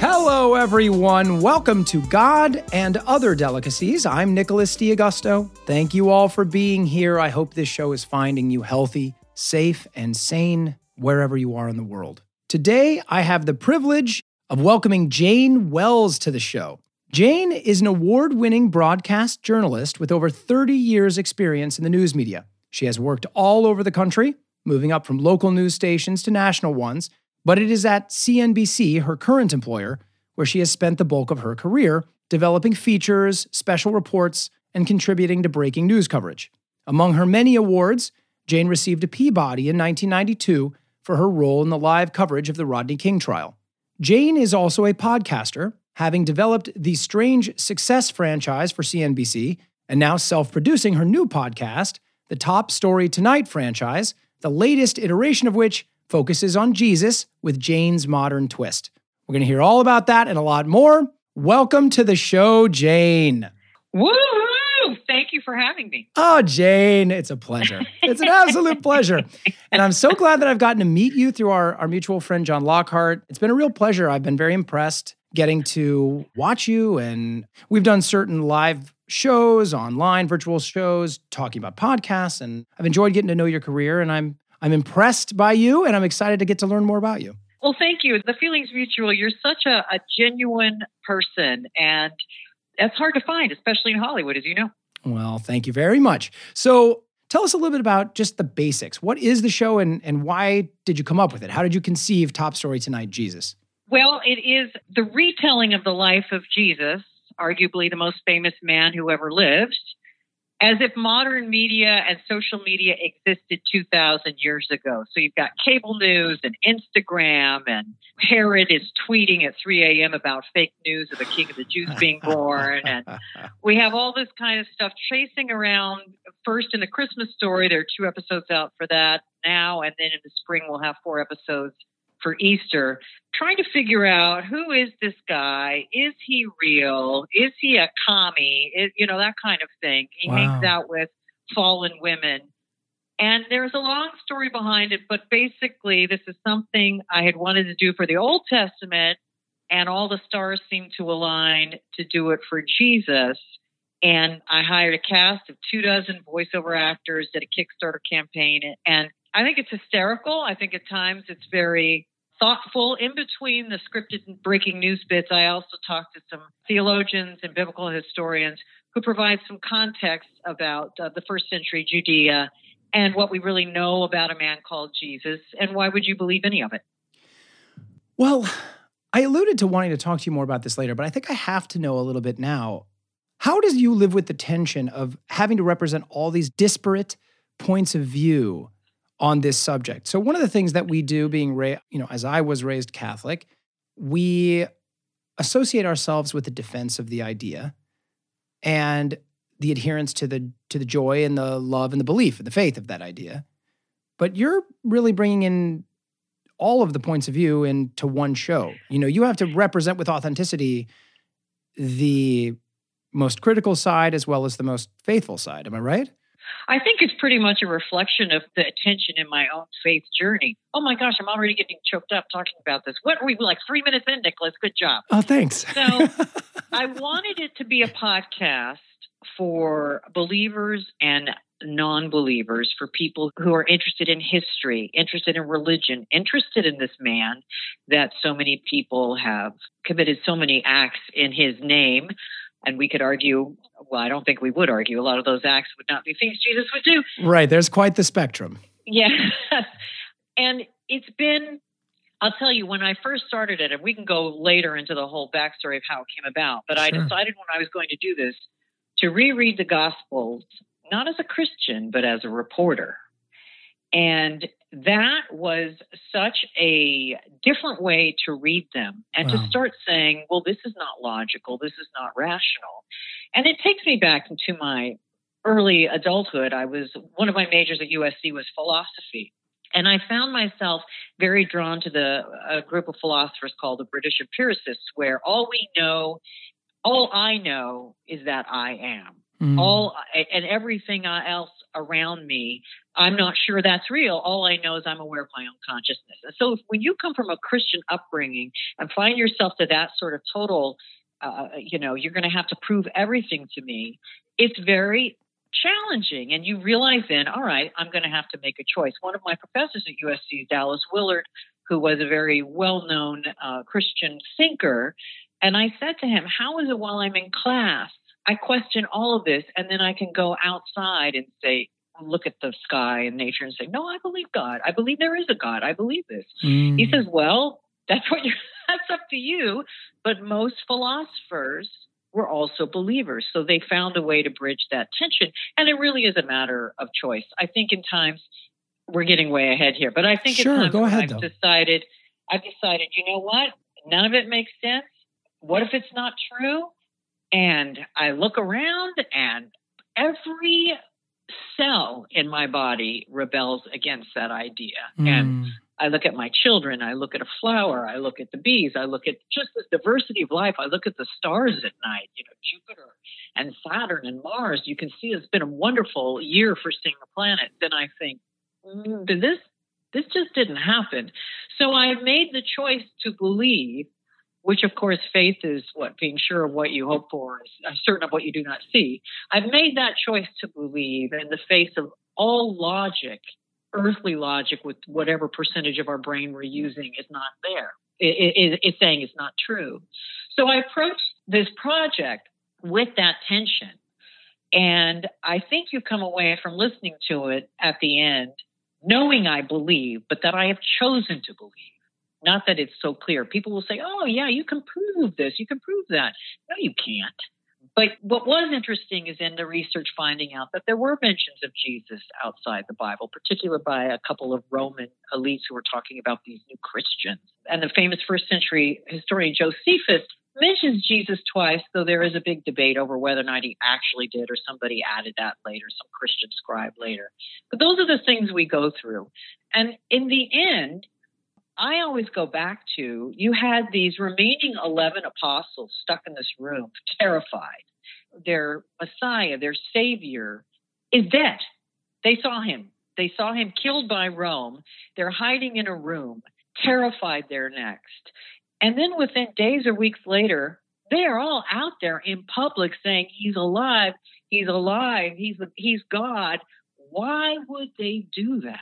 Hello, everyone. Welcome to God and Other Delicacies. I'm Nicholas D'Augusto. Thank you all for being here. I hope this show is finding you healthy, safe, and sane wherever you are in the world. Today, I have the privilege of welcoming Jane Wells to the show. Jane is an award winning broadcast journalist with over 30 years' experience in the news media. She has worked all over the country, moving up from local news stations to national ones, but it is at CNBC, her current employer, where she has spent the bulk of her career developing features, special reports, and contributing to breaking news coverage. Among her many awards, Jane received a Peabody in 1992 for her role in the live coverage of the Rodney King trial. Jane is also a podcaster, having developed the Strange Success franchise for CNBC and now self producing her new podcast, the Top Story Tonight franchise, the latest iteration of which focuses on Jesus with Jane's modern twist. We're going to hear all about that and a lot more. Welcome to the show, Jane. Woohoo! Thank you for having me. Oh, Jane, it's a pleasure. It's an absolute pleasure. And I'm so glad that I've gotten to meet you through our, our mutual friend, John Lockhart. It's been a real pleasure. I've been very impressed getting to watch you. And we've done certain live shows, online virtual shows, talking about podcasts. And I've enjoyed getting to know your career. And I'm I'm impressed by you and I'm excited to get to learn more about you. Well, thank you. The feeling's mutual. You're such a, a genuine person, and that's hard to find, especially in Hollywood, as you know. Well, thank you very much. So, tell us a little bit about just the basics. What is the show and, and why did you come up with it? How did you conceive Top Story Tonight, Jesus? Well, it is the retelling of the life of Jesus, arguably the most famous man who ever lived as if modern media and social media existed 2,000 years ago. So you've got cable news and Instagram, and Herod is tweeting at 3 a.m. about fake news of the king of the Jews being born. And we have all this kind of stuff chasing around. First, in the Christmas story, there are two episodes out for that now, and then in the spring, we'll have four episodes for Easter, trying to figure out who is this guy? Is he real? Is he a commie? Is, you know, that kind of thing. He wow. hangs out with fallen women. And there's a long story behind it, but basically, this is something I had wanted to do for the Old Testament, and all the stars seemed to align to do it for Jesus. And I hired a cast of two dozen voiceover actors, did a Kickstarter campaign, and I think it's hysterical. I think at times it's very thoughtful. In between the scripted breaking news bits, I also talked to some theologians and biblical historians who provide some context about uh, the first century Judea and what we really know about a man called Jesus. And why would you believe any of it? Well, I alluded to wanting to talk to you more about this later, but I think I have to know a little bit now. How does you live with the tension of having to represent all these disparate points of view on this subject. So one of the things that we do being raised, you know, as I was raised Catholic, we associate ourselves with the defense of the idea and the adherence to the to the joy and the love and the belief and the faith of that idea. But you're really bringing in all of the points of view into one show. You know, you have to represent with authenticity the most critical side as well as the most faithful side. Am I right? I think it's pretty much a reflection of the attention in my own faith journey. Oh my gosh, I'm already getting choked up talking about this. What are we like three minutes in, Nicholas? Good job. Oh, thanks. So I wanted it to be a podcast for believers and non believers, for people who are interested in history, interested in religion, interested in this man that so many people have committed so many acts in his name. And we could argue, well, I don't think we would argue. A lot of those acts would not be things Jesus would do. Right. There's quite the spectrum. Yeah. and it's been, I'll tell you, when I first started it, and we can go later into the whole backstory of how it came about, but sure. I decided when I was going to do this to reread the Gospels, not as a Christian, but as a reporter. And that was such a different way to read them and wow. to start saying, well, this is not logical, this is not rational. And it takes me back into my early adulthood. I was one of my majors at USC was philosophy. And I found myself very drawn to the a group of philosophers called the British empiricists, where all we know, all I know is that I am. Mm. All and everything else around me, I'm not sure that's real. All I know is I'm aware of my own consciousness. And so when you come from a Christian upbringing and find yourself to that sort of total, uh, you know, you're going to have to prove everything to me, it's very challenging. And you realize then, all right, I'm going to have to make a choice. One of my professors at USC, Dallas Willard, who was a very well known uh, Christian thinker, and I said to him, How is it while I'm in class? I question all of this, and then I can go outside and say, look at the sky and nature and say, No, I believe God. I believe there is a God. I believe this. Mm. He says, Well, that's what you that's up to you. But most philosophers were also believers. So they found a way to bridge that tension. And it really is a matter of choice. I think in times we're getting way ahead here, but I think sure, go ahead, I've though. decided I've decided, you know what? None of it makes sense. What if it's not true? And I look around and every cell in my body rebels against that idea. Mm. And I look at my children, I look at a flower, I look at the bees, I look at just the diversity of life, I look at the stars at night, you know, Jupiter and Saturn and Mars. You can see it's been a wonderful year for seeing the planet. Then I think, mm, this this just didn't happen. So I made the choice to believe which of course faith is what being sure of what you hope for is uh, certain of what you do not see. I've made that choice to believe in the face of all logic earthly logic with whatever percentage of our brain we're using is not there. It, it, it's saying it's not true. So i approached this project with that tension. And i think you come away from listening to it at the end knowing i believe but that i have chosen to believe not that it's so clear. People will say, oh, yeah, you can prove this, you can prove that. No, you can't. But what was interesting is in the research finding out that there were mentions of Jesus outside the Bible, particularly by a couple of Roman elites who were talking about these new Christians. And the famous first century historian Josephus mentions Jesus twice, though there is a big debate over whether or not he actually did or somebody added that later, some Christian scribe later. But those are the things we go through. And in the end, I always go back to you had these remaining 11 apostles stuck in this room, terrified. Their Messiah, their Savior, is dead. They saw him. They saw him killed by Rome. They're hiding in a room, terrified they're next. And then within days or weeks later, they are all out there in public saying, He's alive, He's alive, He's, he's God. Why would they do that?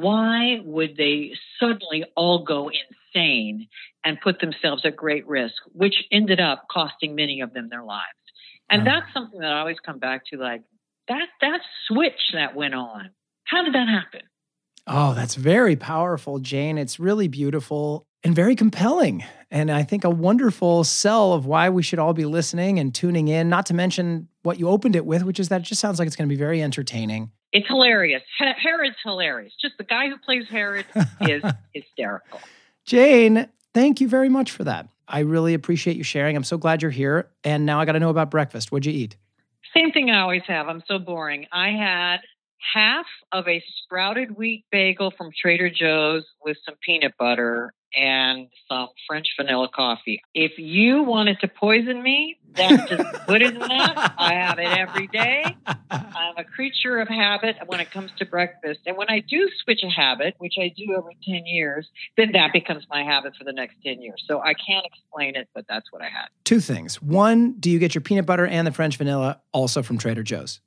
Why would they suddenly all go insane and put themselves at great risk, which ended up costing many of them their lives? And wow. that's something that I always come back to like that that switch that went on. How did that happen? Oh, that's very powerful, Jane. It's really beautiful and very compelling. And I think a wonderful sell of why we should all be listening and tuning in, not to mention what you opened it with, which is that it just sounds like it's going to be very entertaining. It's hilarious. Herod's hilarious. Just the guy who plays Herod is hysterical. Jane, thank you very much for that. I really appreciate you sharing. I'm so glad you're here. And now I got to know about breakfast. What'd you eat? Same thing I always have. I'm so boring. I had half of a sprouted wheat bagel from Trader Joe's with some peanut butter and some French vanilla coffee. If you wanted to poison me, that's as good as that. I have it every day. I'm a creature of habit when it comes to breakfast. And when I do switch a habit, which I do every 10 years, then that becomes my habit for the next 10 years. So I can't explain it, but that's what I had. Two things. One, do you get your peanut butter and the French vanilla also from Trader Joe's?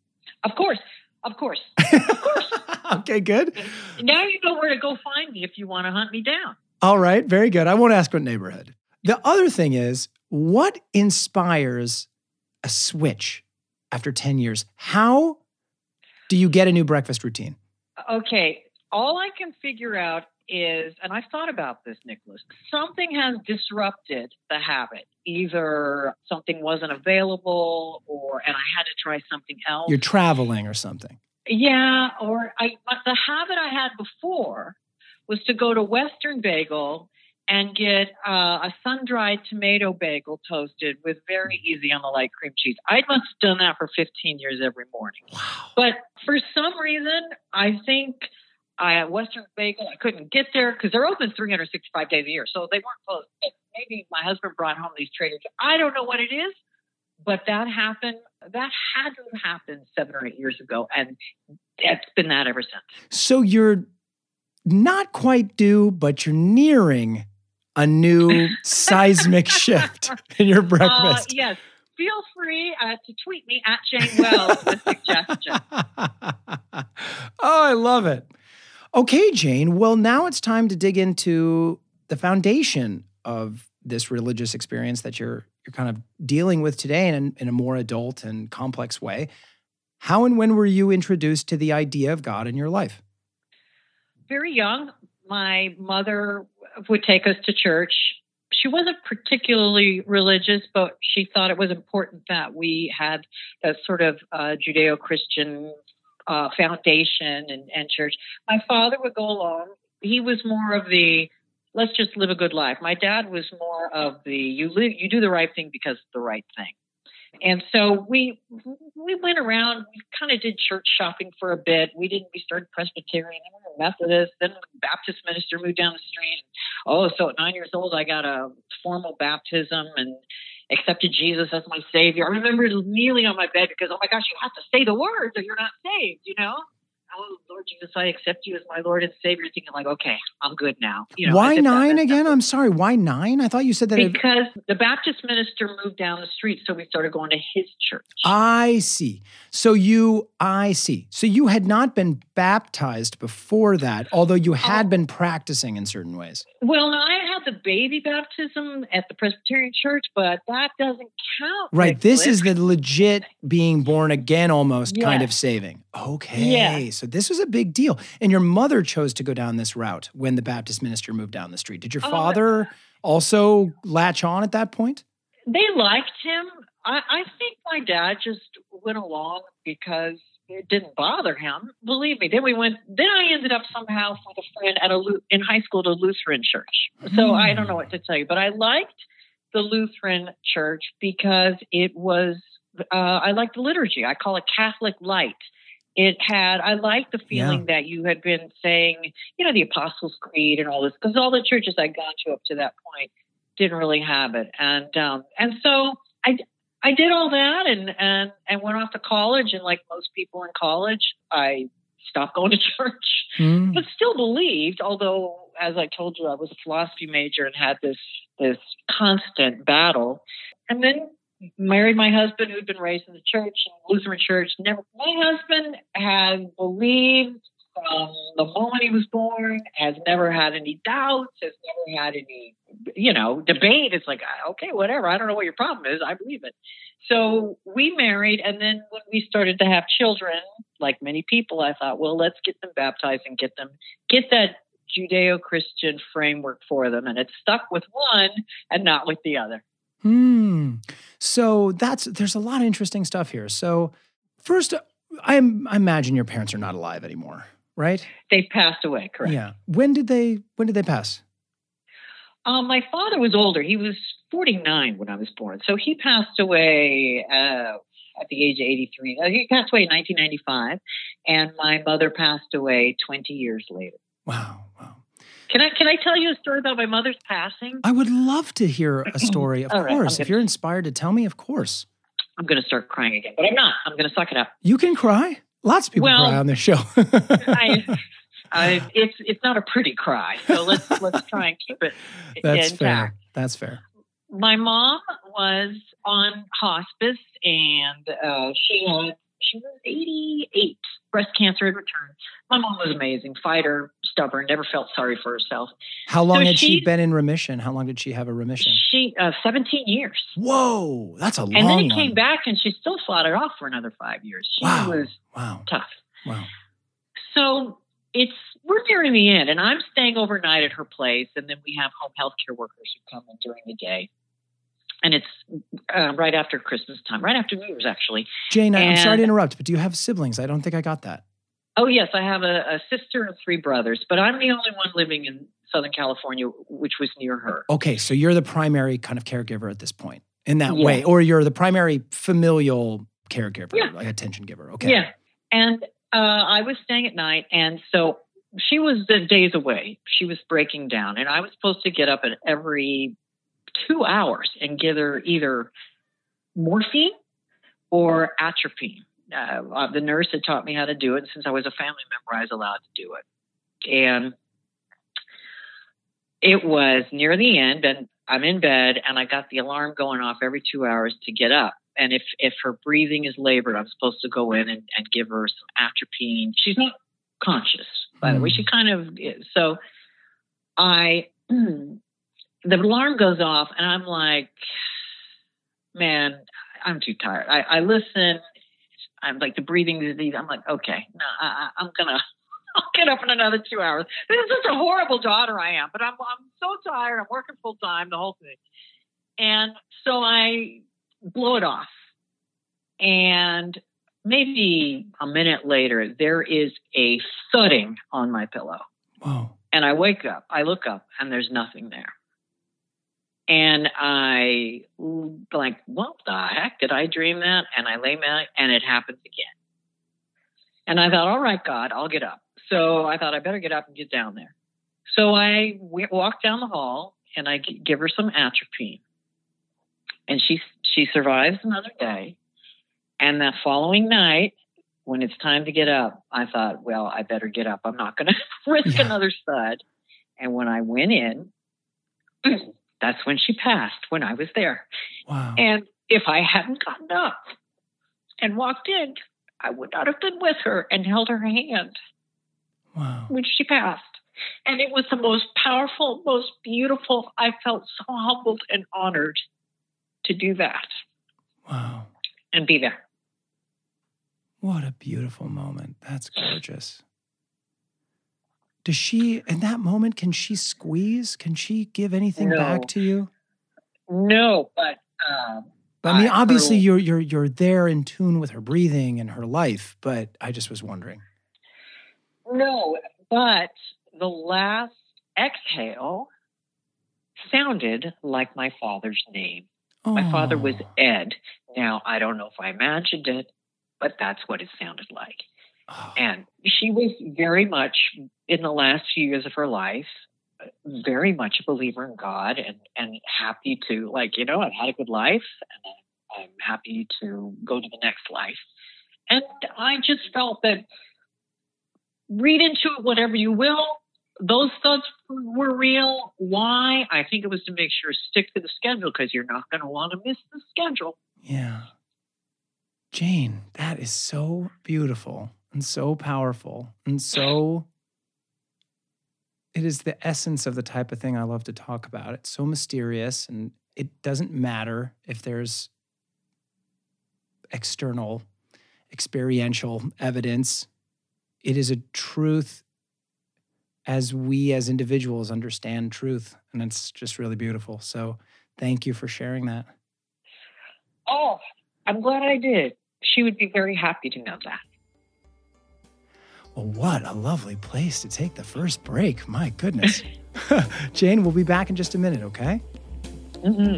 Of course. Of course. Of course. okay, good. Now you know where to go find me if you want to hunt me down. All right, very good. I won't ask what neighborhood. The other thing is, what inspires a switch after 10 years? How do you get a new breakfast routine? Okay, all I can figure out is, and I've thought about this, Nicholas, something has disrupted the habit. Either something wasn't available or, and I had to try something else. You're traveling or something. Yeah, or I, the habit I had before was to go to Western Bagel and get uh, a sun dried tomato bagel toasted with very easy on the light cream cheese. I must have done that for 15 years every morning. Wow. But for some reason, I think I at Western Bagel, I couldn't get there because they're open 365 days a year. So they weren't closed. Maybe my husband brought home these traders. I don't know what it is, but that happened. That had to have happened seven or eight years ago, and it's been that ever since. So you're not quite due, but you're nearing a new seismic shift in your breakfast. Uh, yes. Feel free uh, to tweet me at Jane Wells with suggestions. oh, I love it. Okay, Jane. Well, now it's time to dig into the foundation of this religious experience that you're you're kind of dealing with today in, in a more adult and complex way. How and when were you introduced to the idea of God in your life? Very young. My mother would take us to church. She wasn't particularly religious, but she thought it was important that we had a sort of uh, Judeo Christian uh, foundation and, and church. My father would go along. He was more of the let's just live a good life. My dad was more of the you live you do the right thing because it's the right thing. And so we we went around, we kind of did church shopping for a bit. We didn't we started Presbyterian, then we were Methodist, then Baptist minister moved down the street. Oh, so at nine years old I got a formal baptism and accepted Jesus as my savior. I remember kneeling on my bed because, oh my gosh, you have to say the words or you're not saved, you know? Oh Lord Jesus, I accept you as my Lord and Savior, thinking like, okay, I'm good now. You know, why nine again? I'm sorry, why nine? I thought you said that because it... the Baptist minister moved down the street, so we started going to his church. I see. So you, I see. So you had not been baptized before that, although you had oh. been practicing in certain ways. Well, I had the baby baptism at the Presbyterian Church, but that doesn't count. Right. This is the legit being born again, almost kind of saving. Okay. Yeah. So this was a big deal. And your mother chose to go down this route when the Baptist minister moved down the street. Did your oh, father also latch on at that point? They liked him. I, I think my dad just went along because it didn't bother him. Believe me. Then we went. Then I ended up somehow with a friend at a in high school at a Lutheran church. So mm. I don't know what to tell you, but I liked the Lutheran church because it was. Uh, I liked the liturgy. I call it Catholic light. It had. I liked the feeling yeah. that you had been saying, you know, the Apostles' Creed and all this, because all the churches I'd gone to up to that point didn't really have it, and um, and so I I did all that and and and went off to college and like most people in college, I stopped going to church, mm. but still believed. Although, as I told you, I was a philosophy major and had this this constant battle. And then married my husband, who'd been raised in the church, in the Lutheran church. Never, my husband had believed from the moment he was born, has never had any doubts, has never had any, you know, debate. It's like, okay, whatever. I don't know what your problem is. I believe it. So we married. And then when we started to have children, like many people, I thought, well, let's get them baptized and get them, get that Judeo Christian framework for them. And it stuck with one and not with the other. Hmm. So that's, there's a lot of interesting stuff here. So, first, I, I imagine your parents are not alive anymore right? They passed away, correct? Yeah. When did they when did they pass? Um, my father was older. He was 49 when I was born. So he passed away uh, at the age of 83. Uh, he passed away in 1995 and my mother passed away 20 years later. Wow, wow. Can I can I tell you a story about my mother's passing? I would love to hear a story. Of course. Right, if you're inspired to tell me, of course. I'm going to start crying again, but I'm not. I'm going to suck it up. You can cry. Lots of people well, cry on this show. I, I, it's it's not a pretty cry, so let's let's try and keep it That's intact. fair. That's fair. My mom was on hospice, and uh, she had she was 88. Breast cancer had returned. My mom was amazing, fighter, stubborn, never felt sorry for herself. How long so had she, been in remission? How long did she have a remission? She uh, 17 years. Whoa, that's a long. And then it one. came back, and she still fought it off for another five years. She wow. was wow. tough. Wow. So it's we're nearing the end, and I'm staying overnight at her place, and then we have home health care workers who come in during the day. And it's uh, right after Christmas time, right after New Year's, actually. Jane, and, I'm sorry to interrupt, but do you have siblings? I don't think I got that. Oh, yes, I have a, a sister and three brothers, but I'm the only one living in Southern California, which was near her. Okay, so you're the primary kind of caregiver at this point in that yeah. way, or you're the primary familial caregiver, yeah. like attention giver. Okay. Yeah. And uh, I was staying at night, and so she was days away. She was breaking down, and I was supposed to get up at every two hours and give her either morphine or atropine. Uh, uh, the nurse had taught me how to do it. Since I was a family member, I was allowed to do it. And it was near the end, and I'm in bed, and I got the alarm going off every two hours to get up. And if if her breathing is labored, I'm supposed to go in and, and give her some atropine. She's not conscious, by the way. She kind of is. So I the alarm goes off, and I'm like, man, I'm too tired. I, I listen. I'm like the breathing disease. I'm like, okay, no, I, I'm gonna, I'll get up in another two hours. This is such a horrible daughter I am, but I'm, I'm so tired. I'm working full time, the whole thing, and so I blow it off, and maybe a minute later, there is a thudding on my pillow. Wow. And I wake up, I look up, and there's nothing there. And I like, what the heck did I dream that? And I lay back, and it happens again. And I thought, all right, God, I'll get up. So I thought I better get up and get down there. So I w- walk down the hall and I g- give her some atropine, and she she survives another day. And that following night, when it's time to get up, I thought, well, I better get up. I'm not going to risk Yeah. another thud. And when I went in, that's when she passed, when I was there. Wow. And if I hadn't gotten up and walked in, I would not have been with her and held her hand wow. when she passed. And it was the most powerful, most beautiful. I felt so humbled and honored to do that Wow. and be there. What a beautiful moment. That's gorgeous. Does she, in that moment, can she squeeze? Can she give anything No. back to you? No, but um, I mean, I- obviously, her- you're you're you're there in tune with her breathing and her life, but I just was wondering. no, but the last exhale sounded like my father's name. My father was Oh. Ed. Now, I don't know if I imagined it, but that's what it sounded like. And she was very much, in the last few years of her life, very much a believer in God and, and happy to, like, you know, I've had a good life and I'm, I'm happy to go to the next life. And I just felt that read into it whatever you will. Those thoughts were real. Why? I think it was to make sure stick to the schedule because you're not going to want to miss the schedule. yeah. Jane, that is so beautiful and so powerful and so. It is the essence of the type of thing I love to talk about. It's so mysterious and it doesn't matter if there's external, experiential evidence. It is a truth as we as individuals understand truth. And it's just really beautiful. So thank you for sharing that. Oh, I'm glad I did. She would be very happy to know that. Well, what a lovely place to take the first break. My goodness. Jane, we'll be back in just a minute, okay? Mm-hmm.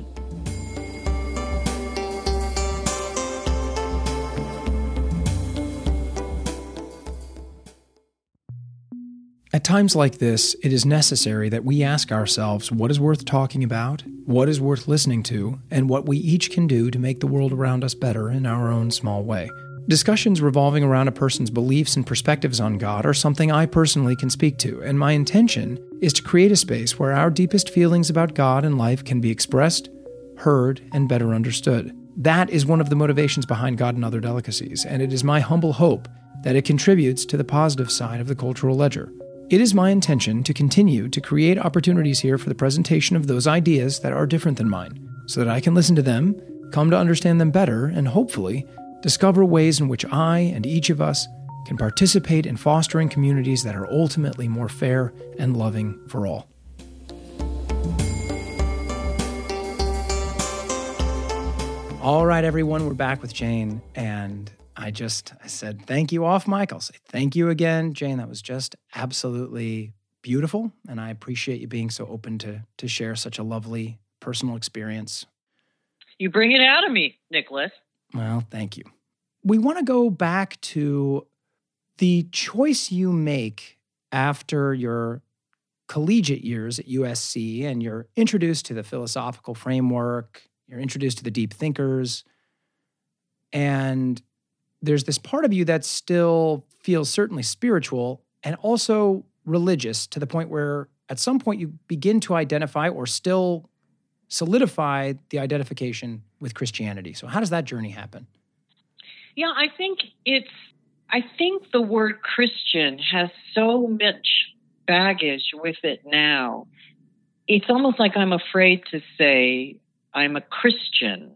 At times like this, it is necessary that we ask ourselves what is worth talking about, what is worth listening to, and what we each can do to make the world around us better in our own small way. Discussions revolving around a person's beliefs and perspectives on God are something I personally can speak to, and my intention is to create a space where our deepest feelings about God and life can be expressed, heard, and better understood. That is one of the motivations behind God and Other Delicacies, and it is my humble hope that it contributes to the positive side of the cultural ledger. It is my intention to continue to create opportunities here for the presentation of those ideas that are different than mine, so that I can listen to them, come to understand them better, and hopefully discover ways in which I and each of us can participate in fostering communities that are ultimately more fair and loving for all. All right, everyone, we're back with Jane. And I just I said thank you off, mic. I'll say thank you again, Jane. That was just absolutely beautiful. And I appreciate you being so open to to share such a lovely personal experience. You bring it out of me, Nicholas. Well, thank you. We want to go back to the choice you make after your collegiate years at USC and you're introduced to the philosophical framework, you're introduced to the deep thinkers, And there's this part of you that still feels certainly spiritual and also religious to the point where at some point you begin to identify or still solidify the identification with Christianity. So, how does that journey happen? Yeah, I think it's, I think the word Christian has so much baggage with it now. It's almost like I'm afraid to say I'm a Christian.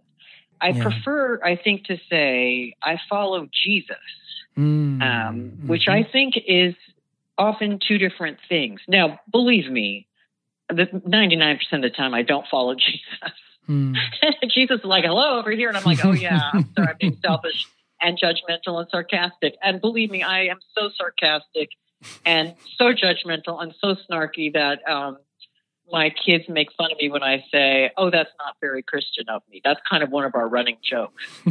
I yeah. prefer, I think, to say I follow Jesus, mm. um, which mm-hmm. I think is often two different things. Now, believe me, the 99% of the time I don't follow Jesus. Mm. Jesus is like, hello over here. And I'm like, oh, yeah, I'm sorry, I'm being selfish and judgmental and sarcastic. And believe me, I am so sarcastic and so judgmental and so snarky that um, my kids make fun of me when I say, "Oh, that's not very Christian of me." That's kind of one of our running jokes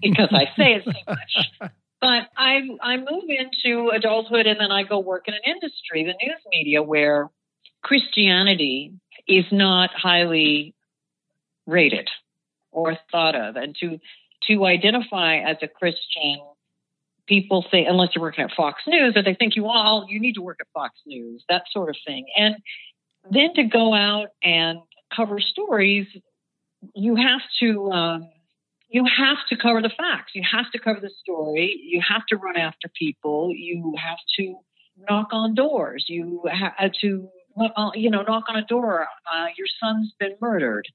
because I say it so much. But I I move into adulthood and then I go work in an industry, the news media, where Christianity is not highly rated or thought of, and to to identify as a Christian people say, unless you're working at Fox News, that they think you all you need to work at Fox News, that sort of thing. And then to go out and cover stories, you have to um, you have to cover the facts. You have to cover the story. You have to run after people. You have to knock on doors. You have to uh, you know knock on a door. Uh, your son's been murdered.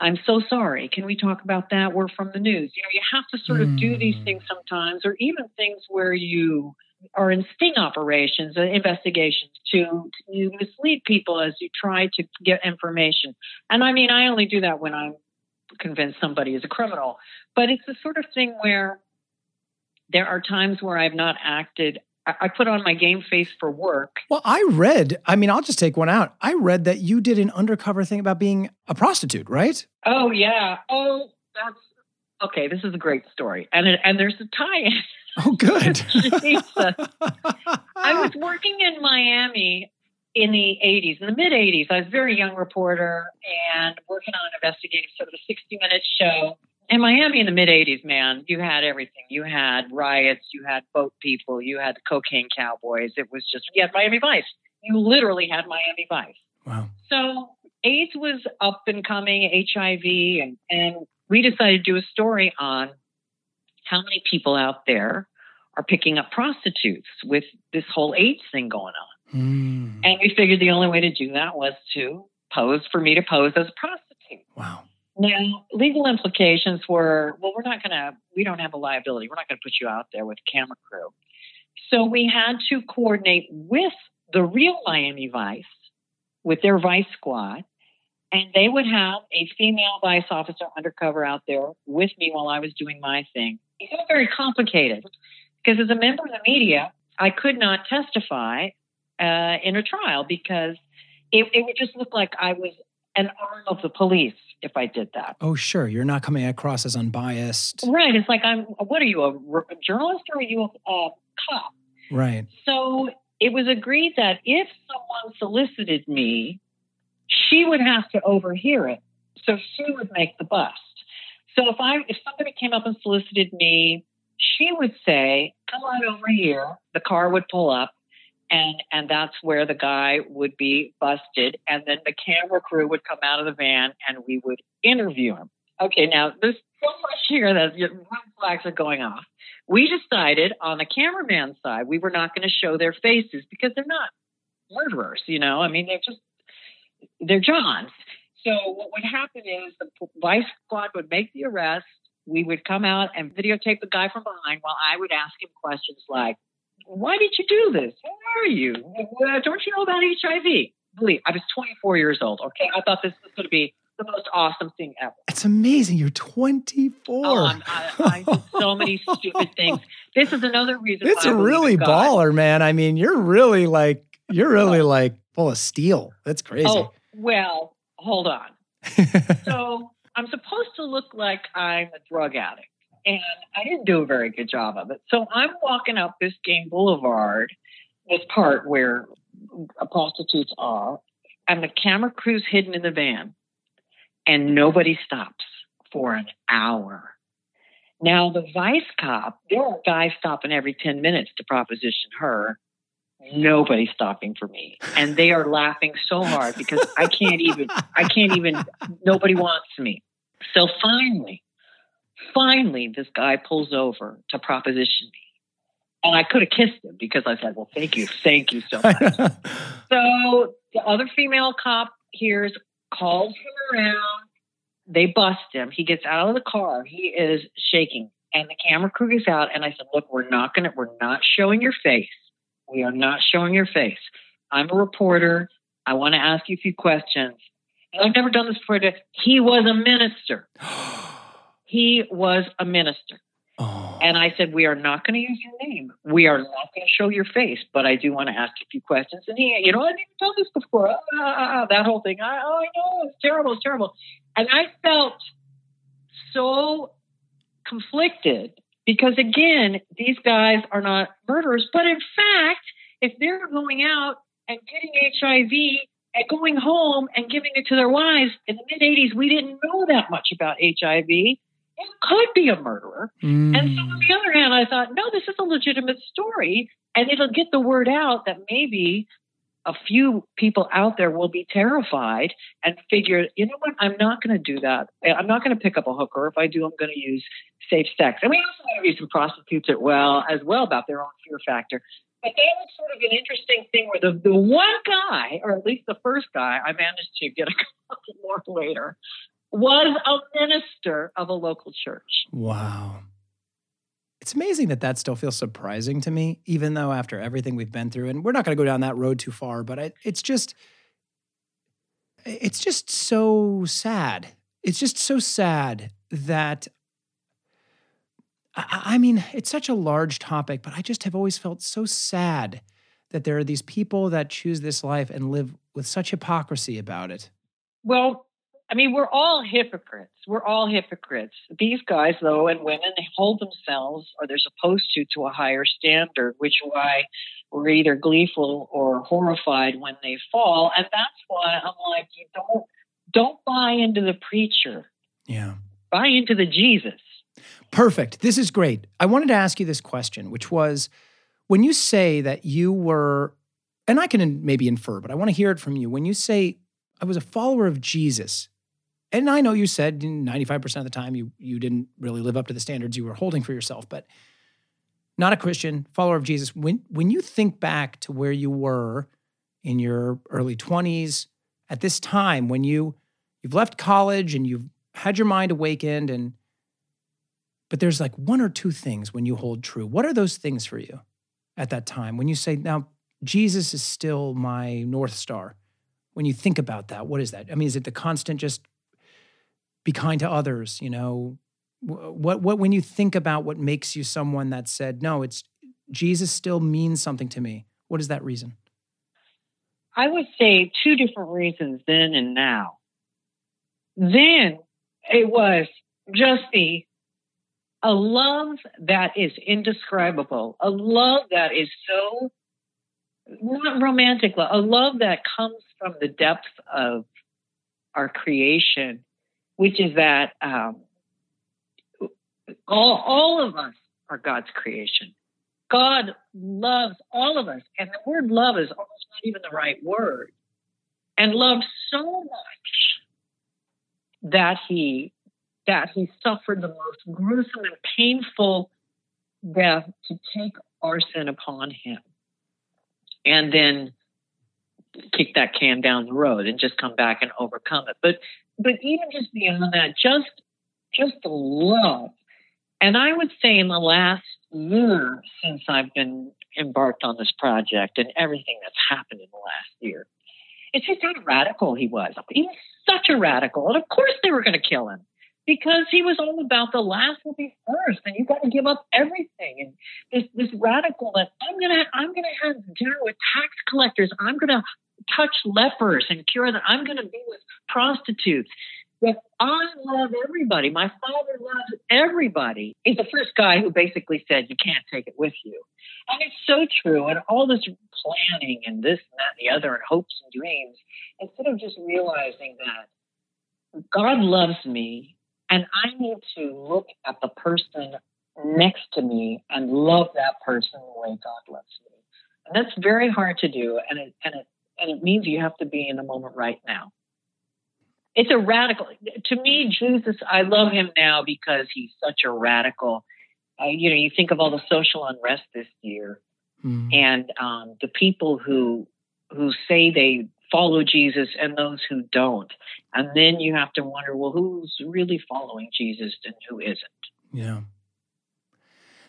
I'm so sorry. Can we talk about that? We're from the news. You know, you have to sort of do these hmm. things sometimes, or even things where you are in sting operations, and investigations to, to mislead people as you try to get information. And I mean, I only do that when I'm convinced somebody is a criminal. But it's the sort of thing where there are times where I've not acted. I put on my game face for work. Well, I read, I mean, I'll just take one out. I read that you did an undercover thing about being a prostitute, right? Oh, yeah. Oh, that's okay. This is a great story. And, it, and there's a tie in. Oh, good. I was working in Miami in the 80s, in the mid 80s. I was a very young reporter and working on an investigative sort of a 60 minute show. In Miami in the mid 80s, man, you had everything. You had riots, you had boat people, you had the cocaine cowboys. It was just, you had Miami Vice. You literally had Miami Vice. Wow. So AIDS was up and coming, HIV, and, and we decided to do a story on how many people out there are picking up prostitutes with this whole AIDS thing going on. Mm. And we figured the only way to do that was to pose for me to pose as a prostitute. Wow. Now, legal implications were well, we're not going to, we don't have a liability. We're not going to put you out there with camera crew. So we had to coordinate with the real Miami Vice, with their Vice squad, and they would have a female Vice officer undercover out there with me while I was doing my thing. It got very complicated because as a member of the media, I could not testify uh, in a trial because it, it would just look like I was an arm of the police if I did that. Oh, sure. You're not coming across as unbiased. Right. It's like, I'm, what are you, a, a journalist or are you a, a cop? Right. So it was agreed that if someone solicited me, she would have to overhear it. So she would make the bust. So if I if somebody came up and solicited me, she would say, "Come on over here." The car would pull up, and and that's where the guy would be busted, and then the camera crew would come out of the van, and we would interview him. Okay, now there's so much here that red flags are going off. We decided on the cameraman side we were not going to show their faces because they're not murderers, you know. I mean, they're just they're Johns. So what would happen is the vice squad would make the arrest. We would come out and videotape the guy from behind while I would ask him questions like, why did you do this? Who are you? Uh, don't you know about HIV? Believe I was 24 years old. Okay, I thought this was going to be the most awesome thing ever. It's amazing. You're 24. Oh, I, I did so many stupid things. This is another reason. It's a really baller, man. I mean, you're really like you're really like full of steel. That's crazy. Oh well, hold on. so I'm supposed to look like I'm a drug addict, and I didn't do a very good job of it. So I'm walking up this game Boulevard, this part where prostitutes are, and the camera crew's hidden in the van, and nobody stops for an hour. Now, the vice cop, there are guys stopping every 10 minutes to proposition her. Nobody's stopping for me. And they are laughing so hard because I can't even, I can't even, nobody wants me. So finally, finally, this guy pulls over to proposition me. And I could have kissed him because I said, Well, thank you. Thank you so much. so the other female cop hears, calls him around. They bust him. He gets out of the car. He is shaking. And the camera crew gets out. And I said, Look, we're not going to, we're not showing your face. We are not showing your face. I'm a reporter. I want to ask you a few questions. And I've never done this before. He was a minister. he was a minister. Oh. And I said, We are not going to use your name. We are not going to show your face, but I do want to ask a few questions. And he, you know, I've never done this before. Ah, ah, ah, that whole thing. I, oh, I know. It's terrible. It's terrible. And I felt so conflicted because, again, these guys are not murderers. But in fact, if they're going out and getting HIV and going home and giving it to their wives in the mid 80s, we didn't know that much about HIV could be a murderer. Mm. And so, on the other hand, I thought, no, this is a legitimate story, and it'll get the word out that maybe a few people out there will be terrified and figure, you know what, I'm not going to do that. I'm not going to pick up a hooker. If I do, I'm going to use safe sex. And we also interviewed some prostitutes as well, as well about their own fear factor. But that was sort of an interesting thing where the, the one guy, or at least the first guy, I managed to get a couple more later, was a minister of a local church. Wow. It's amazing that that still feels surprising to me, even though after everything we've been through, and we're not going to go down that road too far, but I, it's just, it's just so sad. It's just so sad that, I, I mean, it's such a large topic, but I just have always felt so sad that there are these people that choose this life and live with such hypocrisy about it. Well, I mean, we're all hypocrites. We're all hypocrites. These guys, though, and women, they hold themselves, or they're supposed to, to a higher standard, which is why we're either gleeful or horrified when they fall. And that's why I'm like, you don't don't buy into the preacher. Yeah. Buy into the Jesus. Perfect. This is great. I wanted to ask you this question, which was when you say that you were, and I can maybe infer, but I want to hear it from you. When you say I was a follower of Jesus, and I know you said 95% of the time you you didn't really live up to the standards you were holding for yourself, but not a Christian, follower of Jesus. When when you think back to where you were in your early 20s at this time when you you've left college and you've had your mind awakened and but there's like one or two things when you hold true. What are those things for you at that time when you say now Jesus is still my north star? When you think about that, what is that? I mean, is it the constant just be kind to others you know? What what when you think about what makes you someone that said no it's jesus still means something to me what is that reason? I would say two different reasons then and now. Then it was just the a love that is indescribable a love that is so not romantic love a love that comes from the depth of our creation which is that um, all, all of us are God's creation. God loves all of us. And the word love is almost not even the right word. And loves so much that he that he suffered the most gruesome and painful death to take our sin upon him. And then kick that can down the road and just come back and overcome it. But but even just beyond that, just just the love. And I would say in the last year since I've been embarked on this project and everything that's happened in the last year, it's just how radical he was. He was such a radical. And of course they were going to kill him because he was all about the last will be first and you got to give up everything and this this radical that i'm gonna i'm gonna have dinner with tax collectors i'm gonna touch lepers and cure them. I'm going to be with prostitutes. But I love everybody. My father loves everybody. He's the first guy who basically said, You can't take it with you. And it's so true. And all this planning and this and that and the other and hopes and dreams, instead of just realizing that God loves me And I need to look at the person next to me and love that person the way God loves me. And that's very hard to do. And it, and it, and it means you have to be in the moment right now. It's a radical, to me, Jesus, I love him now because he's such a radical. Uh, you know, you think of all the social unrest this year mm. and um, the people who who say they follow Jesus and those who don't. And then you have to wonder, well, who's really following Jesus and who isn't? Yeah.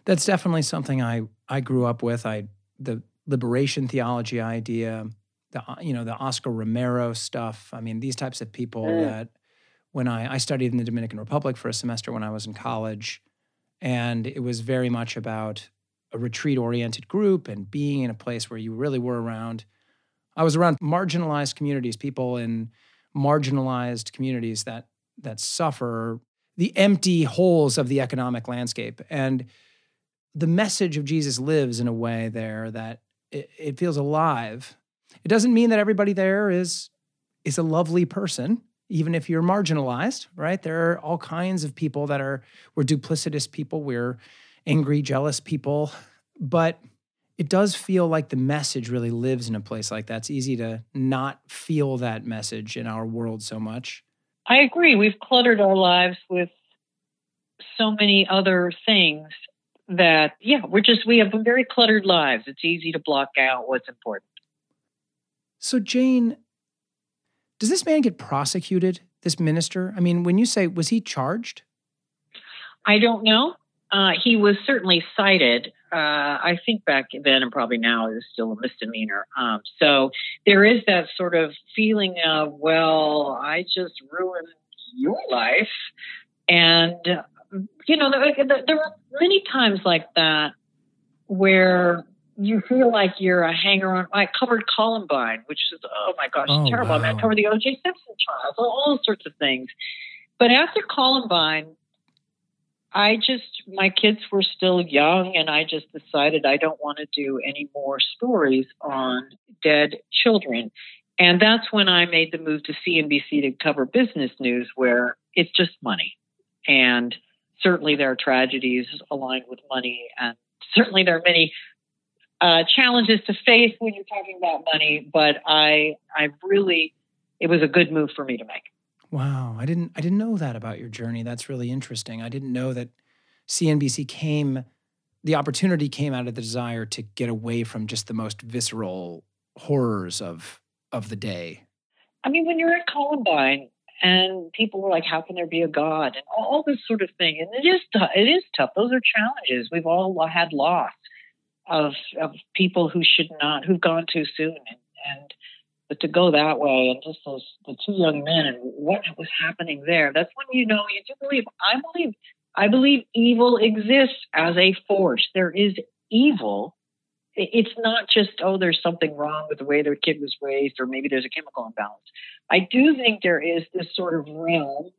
That's definitely something I I grew up with. I the liberation theology idea, the you know, the Oscar Romero stuff. I mean, these types of people mm. that when I I studied in the Dominican Republic for a semester when I was in college and it was very much about a retreat oriented group and being in a place where you really were around I was around marginalized communities, people in marginalized communities that that suffer the empty holes of the economic landscape. And the message of Jesus lives in a way there that it, it feels alive. It doesn't mean that everybody there is is a lovely person, even if you're marginalized, right? There are all kinds of people that are we're duplicitous people, we're angry, jealous people, but it does feel like the message really lives in a place like that. It's easy to not feel that message in our world so much. I agree. We've cluttered our lives with so many other things that, yeah, we're just, we have very cluttered lives. It's easy to block out what's important. So, Jane, does this man get prosecuted, this minister? I mean, when you say, was he charged? I don't know. Uh, he was certainly cited uh, I think back then and probably now is still a misdemeanor. Um, so there is that sort of feeling of, well, I just ruined your life. And, you know, there, there were many times like that where you feel like you're a hanger on. I covered Columbine, which is, oh my gosh, oh, terrible. Wow. I, mean, I covered the O.J. Simpson trial, all sorts of things. But after Columbine, I just, my kids were still young, and I just decided I don't want to do any more stories on dead children. And that's when I made the move to CNBC to cover business news, where it's just money. And certainly there are tragedies aligned with money, and certainly there are many uh, challenges to face when you're talking about money. But I, I really, it was a good move for me to make. Wow, I didn't I didn't know that about your journey. That's really interesting. I didn't know that CNBC came the opportunity came out of the desire to get away from just the most visceral horrors of of the day. I mean, when you're at Columbine and people were like, "How can there be a God?" and all this sort of thing, and it is t- it is tough. Those are challenges. We've all had loss of of people who should not who've gone too soon, and, and but to go that way and just those the two young men and what was happening there, that's when you know you do believe. I believe I believe evil exists as a force. There is evil. It's not just, oh, there's something wrong with the way their kid was raised, or maybe there's a chemical imbalance. I do think there is this sort of realm.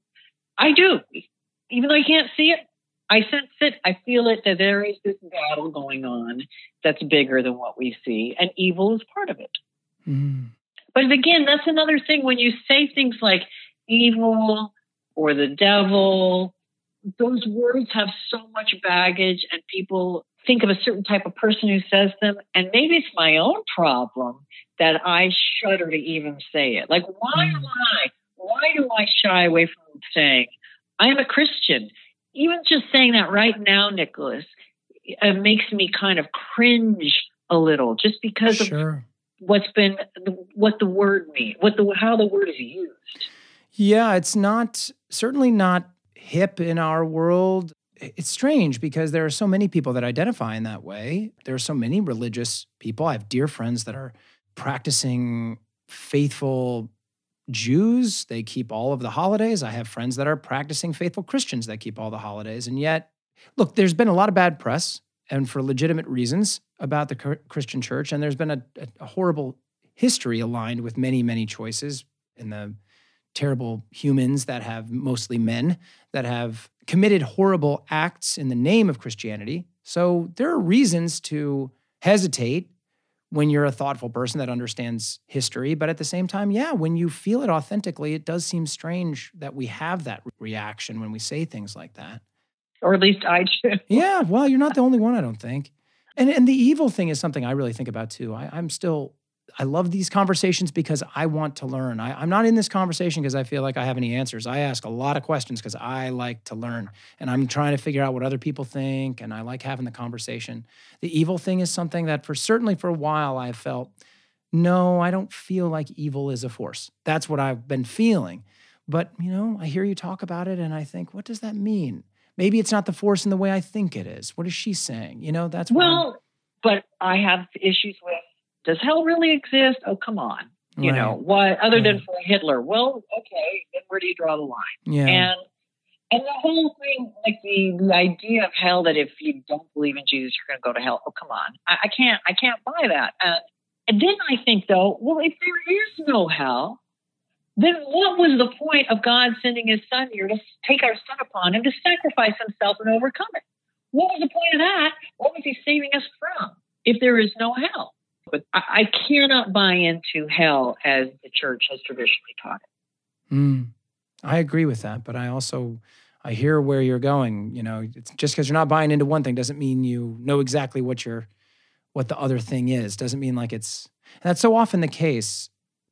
I do. Even though I can't see it, I sense it. I feel it that there is this battle going on that's bigger than what we see, and evil is part of it. Mm. But again, that's another thing when you say things like evil or the devil, those words have so much baggage, and people think of a certain type of person who says them. And maybe it's my own problem that I shudder to even say it. Like, why am I? Why do I shy away from saying, I am a Christian? Even just saying that right now, Nicholas, it makes me kind of cringe a little just because sure. of what's been what the word means, what the how the word is used. Yeah, it's not certainly not hip in our world. It's strange because there are so many people that identify in that way. There are so many religious people. I have dear friends that are practicing faithful Jews. They keep all of the holidays. I have friends that are practicing faithful Christians that keep all the holidays. And yet, look, there's been a lot of bad press and for legitimate reasons about the Christian church. And there's been a, a horrible history aligned with many, many choices in the terrible humans that have mostly men that have committed horrible acts in the name of Christianity. So there are reasons to hesitate when you're a thoughtful person that understands history. But at the same time, yeah, when you feel it authentically, it does seem strange that we have that reaction when we say things like that. Or at least I do. yeah, well, you're not the only one, I don't think. And and the evil thing is something I really think about too. I, I'm still I love these conversations because I want to learn. I, am not in this conversation because I feel like I have any answers. I ask a lot of questions because I like to learn and I'm trying to figure out what other people think and I like having the conversation. The evil thing is something that for certainly for a while I felt, no, I don't feel like evil is a force. That's what I've been feeling. But, you know, I hear you talk about it and I think, what does that mean? Maybe it's not the force in the way I think it is. What is she saying? You know, that's well, but I have issues with does hell really exist? Oh, come on. You right. know, what other right. than for Hitler? Well, okay, then where do you draw the line? Yeah. And and the whole thing, like the, the idea of hell, that if you don't believe in Jesus, you're going to go to hell. Oh, come on, I, I can't, I can't buy that. Uh, and then I think, though, well, if there is no hell, then what was the point of God sending His Son here to take our sin upon Him to sacrifice Himself and overcome it? What was the point of that? What was He saving us from? If there is no hell, but I, I cannot buy into hell as the church has traditionally taught it. Mm, I agree with that, but I also I hear where you're going. You know, just because you're not buying into one thing doesn't mean you know exactly what you're what the other thing is. Doesn't mean like it's that's so often the case.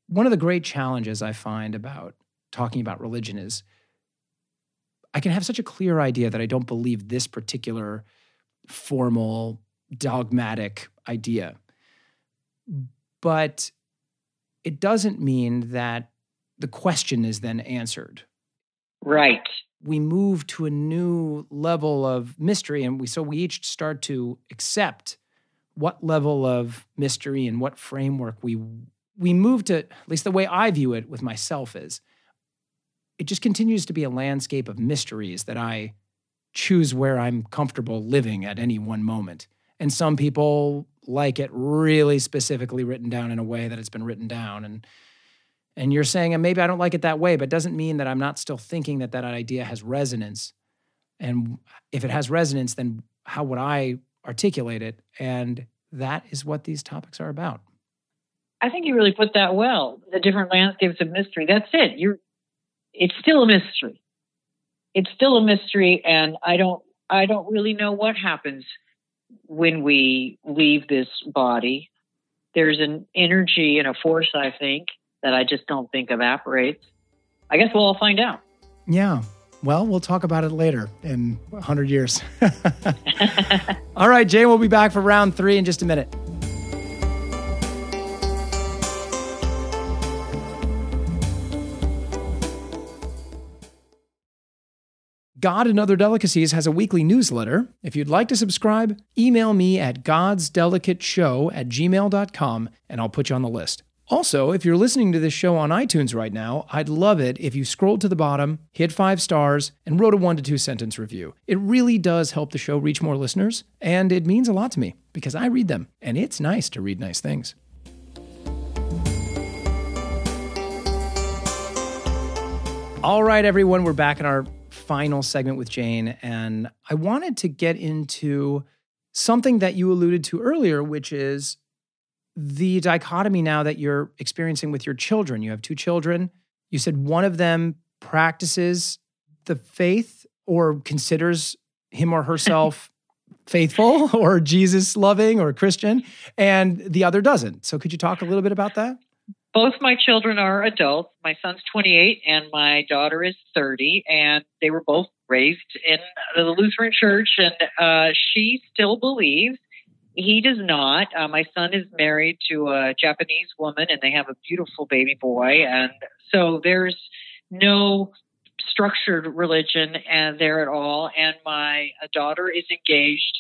One of the great challenges I find about talking about religion is I can have such a clear idea that I don't believe this particular formal dogmatic idea but it doesn't mean that the question is then answered. Right. We move to a new level of mystery, and we so we each start to accept what level of mystery and what framework we we move to. At least the way I view it with myself is, it just continues to be a landscape of mysteries that I choose where I'm comfortable living at any one moment. And some people like it really specifically written down in a way that it's been written down. And and you're saying and maybe I don't like it that way but doesn't mean that I'm not still thinking that that idea has resonance. And if it has resonance then how would I articulate it? And that is what these topics are about. I think you really put that well. The different landscapes of mystery that's it. You're it's still a mystery. It's still a mystery and I don't I don't really know what happens when we leave this body. There's an energy and a force, I think, that I just don't think evaporates. I guess we'll all find out. Yeah. Well, we'll talk about it later in 100 years. all right, Jay, we'll be back for round three in just a minute. God and Other Delicacies has a weekly newsletter. If you'd like to subscribe, email me at godsdelicateshow at gmail.com and I'll put you on the list. Also, if you're listening to this show on iTunes right now, I'd love it if you scrolled to the bottom, hit five stars, and wrote a one to two sentence review. It really does help the show reach more listeners, and it means a lot to me because I read them, and it's nice to read nice things. All right, everyone, we're back in our final segment with Jane, and I wanted to get into something that you alluded to earlier, which is the dichotomy now that you're experiencing with your children. You have two children. You said one of them practices the faith or considers him or herself faithful or Jesus loving or Christian, and the other doesn't. So, could you talk a little bit about that? Both my children are adults. My son's 28 and my daughter is 30, and they were both raised in the Lutheran Church, and uh, she still believes. He does not. Uh, my son is married to a Japanese woman, and they have a beautiful baby boy. And so there's no structured religion uh, there at all. And my daughter is engaged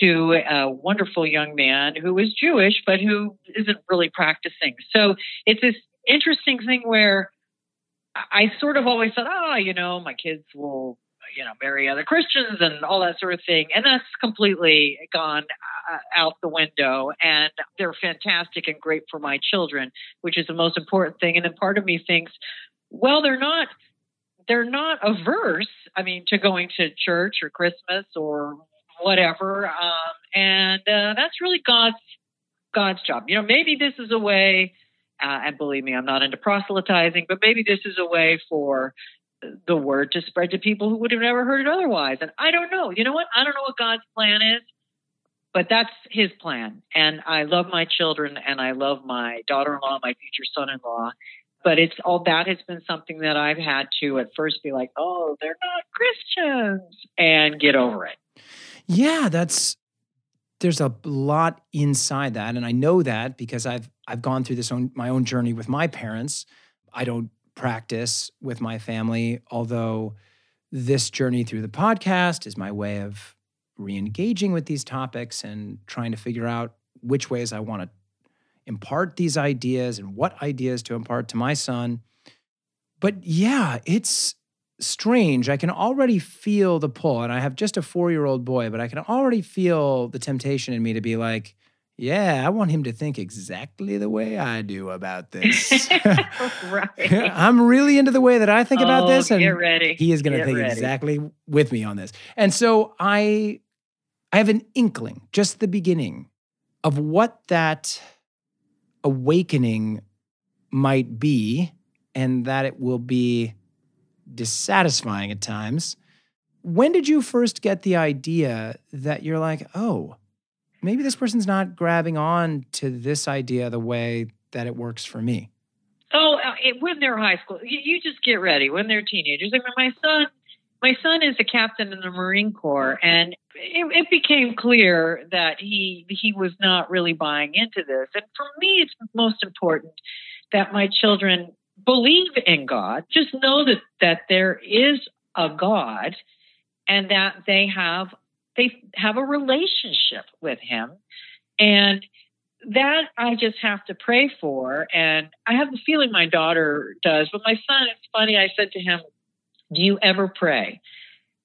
to a wonderful young man who is Jewish, but who isn't really practicing. So it's this interesting thing where I sort of always thought, oh, you know, my kids will, you know, marry other Christians and all that sort of thing. And that's completely gone uh, out the window. And they're fantastic and great for my children, which is the most important thing. And then part of me thinks, well, they're not they're not averse i mean to going to church or christmas or whatever. Um, and uh, that's really God's God's job. You know, maybe this is a way, uh, and believe me, I'm not into proselytizing, but maybe this is a way for the word to spread to people who would have never heard it otherwise. And I don't know. You know what? I don't know what God's plan is, but that's his plan. And I love my children and I love my daughter in law, my future son in law. But it's all that has been something that I've had to at first be like, oh, they're not Christians and get over it. Yeah, that's there's a lot inside that and i know that because i've i've gone through this own my own journey with my parents i don't practice with my family, although this journey through the podcast is my way of re engaging with these topics and trying to figure out which ways I want to impart these ideas and what ideas to impart to my son. But yeah, it's strange. I can already feel the pull, and I have just a four year old boy, but I can already feel the temptation in me to be like, yeah, I want him to think exactly the way I do about this. right. I'm really into the way that I think oh, about this, and he is going to think ready. exactly with me on this. And so I, I have an inkling, just the beginning, of what that awakening might be, and that it will be dissatisfying at times. When did you first get the idea that you're like, oh? maybe this person's not grabbing on to this idea the way that it works for me. Oh, uh, it, when they're high school, you, you, just get ready. When they're teenagers, I mean, my son, my son is a captain in the Marine Corps, and it, it became clear that he he was not really buying into this. And for me, it's most important that my children believe in God. Just know that that there is a God, and that they have they have a relationship with him. And that I just have to pray for. And I have the feeling my daughter does. But my son, it's funny, I said to him, Do you ever pray?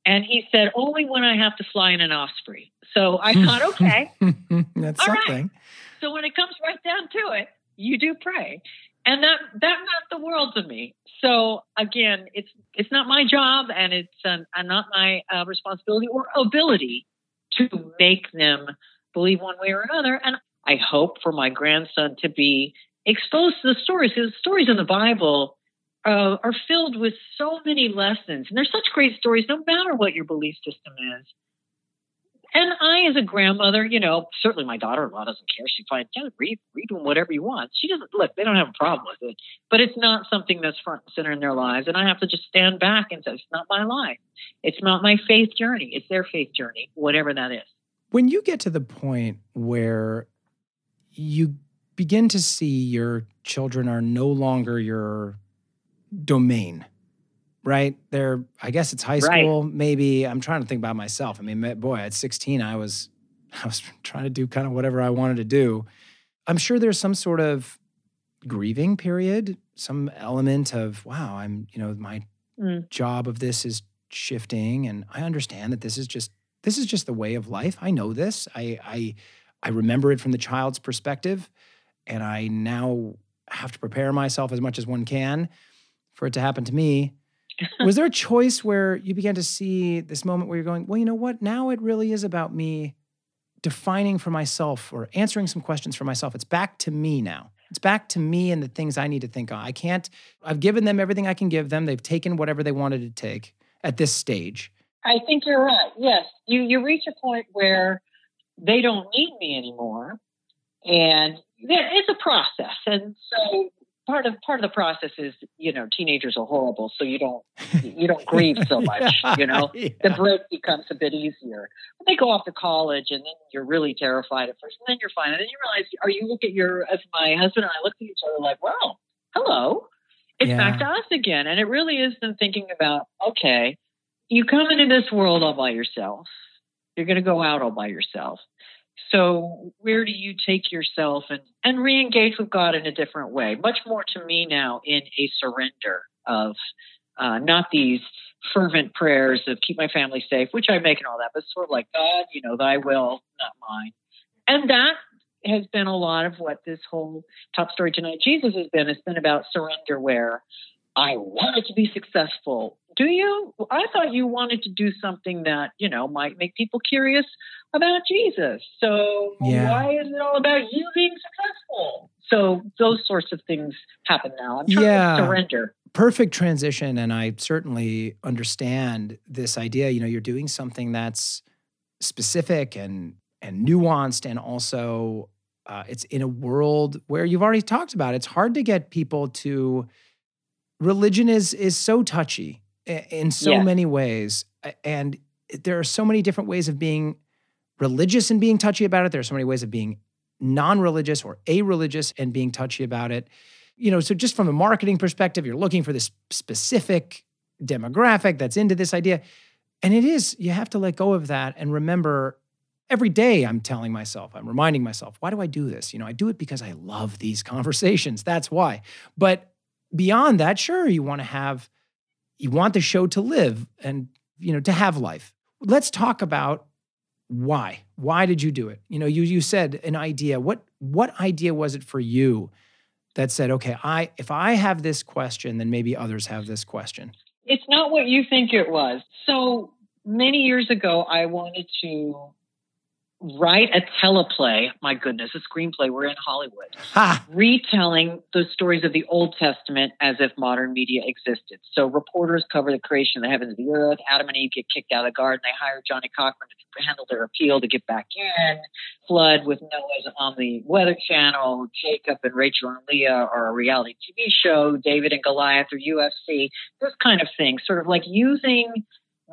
And he said, Only when I have to fly in an osprey. So I thought, okay. That's All something. Right. So when it comes right down to it, you do pray. And that that meant the world to me. So again, it's it's not my job, and it's uh, not my uh, responsibility or ability to make them believe one way or another. And I hope for my grandson to be exposed to the stories. The stories in the Bible uh, are filled with so many lessons, and they're such great stories, no matter what your belief system is. And I, as a grandmother, you know, certainly my daughter-in-law doesn't care. She's fine. Yeah, read, read them whatever you want. She doesn't look. They don't have a problem with it, but it's not something that's front and center in their lives. And I have to just stand back and say, it's not my life. It's not my faith journey. It's their faith journey, whatever that is. When you get to the point where you begin to see your children are no longer your domain right? They're, I guess it's high school, right. maybe. I'm trying to think about myself. I mean, boy, at 16, I was, I was trying to do kind of whatever I wanted to do. I'm sure there's some sort of grieving period, some element of, wow, I'm, you know, my mm. job of this is shifting. And I understand that this is just, this is just the way of life. I know this. I, I, I remember it from the child's perspective. And I now have to prepare myself as much as one can for it to happen to me was there a choice where you began to see this moment where you're going, well, you know what? Now it really is about me defining for myself or answering some questions for myself. It's back to me now. It's back to me and the things I need to think on. I can't, I've given them everything I can give them. They've taken whatever they wanted to take at this stage. I think you're right. Yes. You you reach a point where they don't need me anymore. And it's a process. And so part of part of the process is you know teenagers are horrible so you don't you don't grieve so much you know? Yeah. the break becomes a bit easier. They go off to college and then you're really terrified at first and then you're fine and then you realize are you look at your as my husband and i look at each other like wow hello. It's yeah. back to us again and it really is then thinking about okay you come into this world all by yourself. You're going to go out all by yourself so where do you take yourself and, and re-engage with God in a different way? Much more to me now in a surrender of uh, not these fervent prayers of keep my family safe, which I make and all that, but sort of like God, you know, thy will, not mine. And that has been a lot of what this whole top story tonight Jesus has been. It's been about surrender where I wanted to be successful. Do you? I thought you wanted to do something that, you know, might make people curious about Jesus. So yeah. why is it all about you being successful? So those sorts of things happen now. I'm trying yeah. to surrender. Perfect transition. And I certainly understand this idea. You know, you're doing something that's specific and and nuanced and also uh, it's in a world where you've already talked about it. it's hard to get people to religion is is so touchy in so yes. many ways and there are so many different ways of being religious and being touchy about it there are so many ways of being non-religious or a-religious and being touchy about it you know so just from a marketing perspective you're looking for this specific demographic that's into this idea and it is you have to let go of that and remember every day I'm telling myself, I'm reminding myself, why do I do this? You know, I do it because I love these conversations. That's why. But beyond that, sure, you want to have, you want the show to live and, you know, to have life. Let's talk about why. Why did you do it? You know, you you said an idea. What what idea was it for you that said, okay, I if I have this question, then maybe others have this question? It's not what you think it was. So many years ago, I wanted to write a teleplay. My goodness, a screenplay. We're in Hollywood, ha. retelling the stories of the Old Testament as if modern media existed. So reporters cover the creation of the heavens and the earth. Adam and Eve get kicked out of the garden. They hire Johnnie Cochran to handle their appeal to get back in. Flood with Noah's on the Weather Channel. Jacob and Rachel and Leah are a reality TV show. David and Goliath or UFC. This kind of thing, sort of like using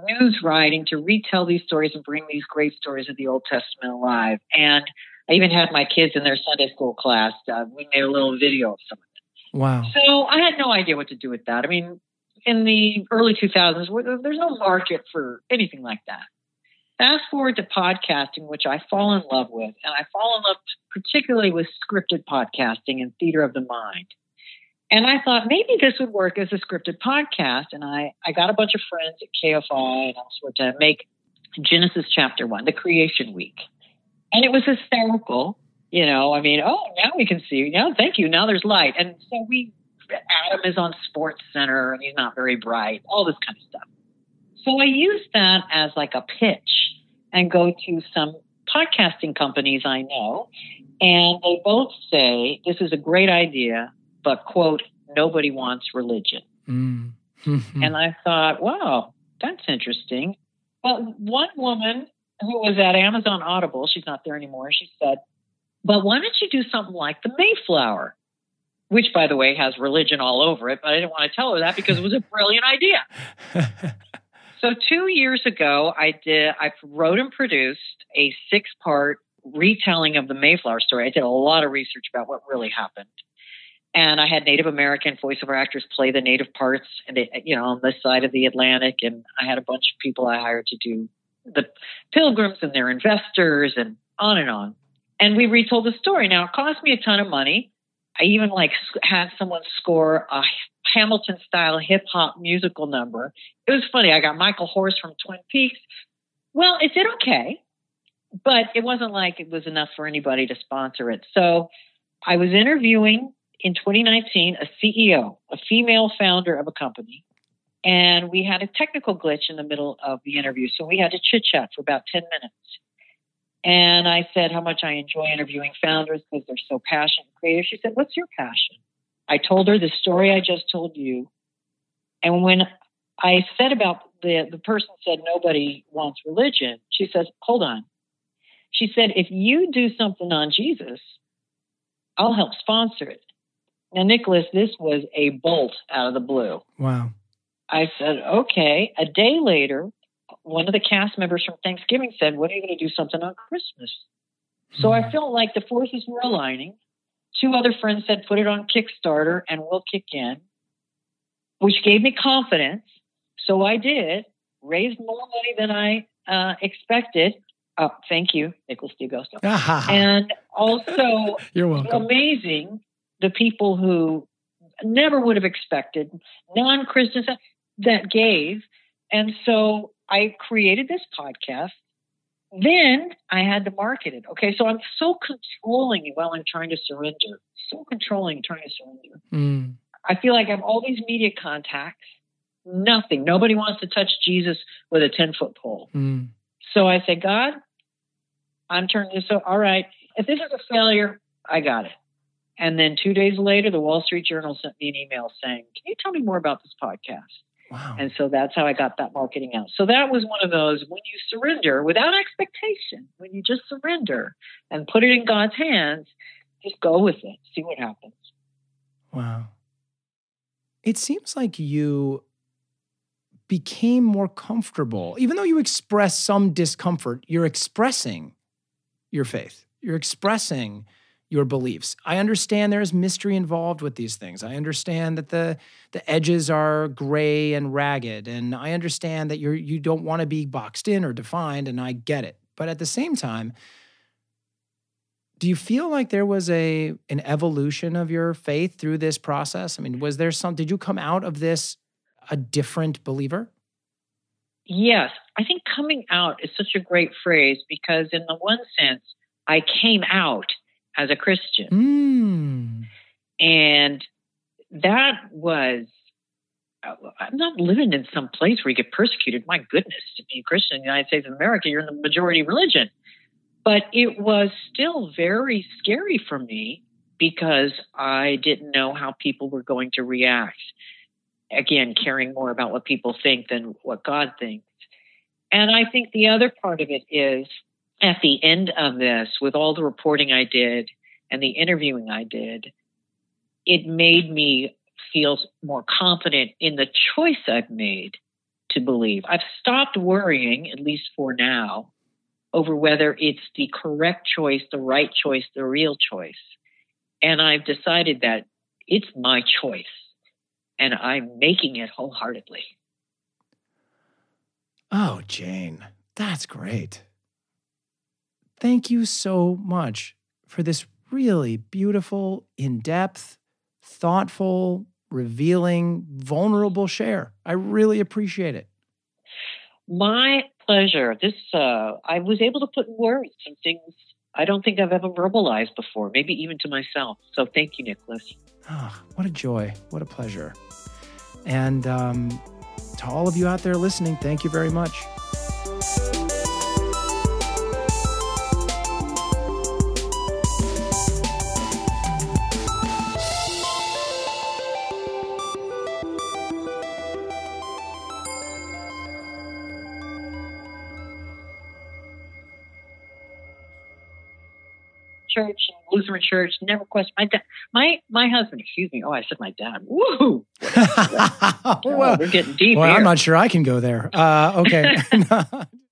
news writing to retell these stories and bring these great stories of the Old Testament alive. And I even had my kids in their Sunday school class. Uh, we made a little video of some of it. Wow. So I had no idea what to do with that. I mean, in the early 2000s, there's no market for anything like that. Fast forward to podcasting, which I fall in love with, and I fall in love particularly with scripted podcasting and theater of the mind. And I thought maybe this would work as a scripted podcast. And I, I got a bunch of friends at KFI and elsewhere to make Genesis chapter one, the creation week. And it was hysterical. You know, I mean, oh, now we can see. Now, thank you. Now there's light. And so we, Adam is on Sports Center and he's not very bright, all this kind of stuff. So I used that as like a pitch and go to some podcasting companies I know. And they both say, this is a great idea but quote, nobody wants religion. Mm. and I thought, wow, that's interesting. Well, one woman who was at Amazon Audible, she's not there anymore, she said, but why don't you do something like the Mayflower? Which, by the way, has religion all over it, but I didn't want to tell her that because it was a brilliant idea. so two years ago, I did. I wrote and produced a six-part retelling of the Mayflower story. I did a lot of research about what really happened, and I had Native American voiceover actors play the native parts, and you know, on this side of the Atlantic. And I had a bunch of people I hired to do the pilgrims and their investors, and on and on. And we retold the story. Now it cost me a ton of money. I even like had someone score a Hamilton style hip hop musical number. It was funny. I got Michael Horse from Twin Peaks. Well, it did okay, but it wasn't like it was enough for anybody to sponsor it. So I was interviewing in 2019 a CEO, a female founder of a company, and we had a technical glitch in the middle of the interview. So we had to chit chat for about 10 minutes. And I said how much I enjoy interviewing founders because they're so passionate and creative. She said, What's your passion? I told her the story I just told you. And when I said about the, the person said nobody wants religion, she says, Hold on. She said, If you do something on Jesus, I'll help sponsor it. Now, Nicholas, this was a bolt out of the blue. Wow. I said, okay. A day later, one of the cast members from Thanksgiving said, What are you going to do something on Christmas? So I hmm. felt like the forces were aligning. Two other friends said, Put it on Kickstarter and we'll kick in, which gave me confidence. So I did, raised more money than I uh, expected. Oh, thank you, Nicholas DiAgosto. and also, You're welcome. amazing the people who never would have expected, non Christians that gave. And so I created this podcast. Then I had to market it. Okay, so I'm so controlling while I'm trying to surrender. So controlling, trying to surrender. Mm. I feel like I have all these media contacts, nothing. Nobody wants to touch Jesus with a 10 foot pole. Mm. So I say, God, I'm turning this. So, all right, if this is a failure, I got it. And then two days later, the Wall Street Journal sent me an email saying, Can you tell me more about this podcast? Wow. And so that's how I got that marketing out. So that was one of those when you surrender without expectation, when you just surrender and put it in God's hands, just go with it, see what happens. Wow. It seems like you became more comfortable. Even though you express some discomfort, you're expressing your faith. You're expressing your beliefs. I understand there is mystery involved with these things. I understand that the the edges are gray and ragged and I understand that you're you don't want to be boxed in or defined and I get it. But at the same time, do you feel like there was a an evolution of your faith through this process? I mean, was there some did you come out of this a different believer? Yes, I think coming out is such a great phrase because in the one sense I came out as a Christian. Mm. And that was, I'm not living in some place where you get persecuted. My goodness, to be a Christian in the United States of America, you're in the majority religion. But it was still very scary for me because I didn't know how people were going to react. Again, caring more about what people think than what God thinks. And I think the other part of it is at the end of this, with all the reporting I did and the interviewing I did, it made me feel more confident in the choice I've made to believe. I've stopped worrying, at least for now, over whether it's the correct choice, the right choice, the real choice. And I've decided that it's my choice and I'm making it wholeheartedly. Oh, Jane, that's great. Thank you so much for this really beautiful, in depth, thoughtful, revealing, vulnerable share. I really appreciate it. My pleasure. This, uh, I was able to put in words some things I don't think I've ever verbalized before, maybe even to myself. So thank you, Nicholas. Oh, what a joy. What a pleasure. And um, to all of you out there listening, thank you very much. Lutheran church, never questioned my dad. My my husband, excuse me. Oh, I said my dad. Woo! well, we're getting deep. Well, here. I'm not sure I can go there. Uh, okay.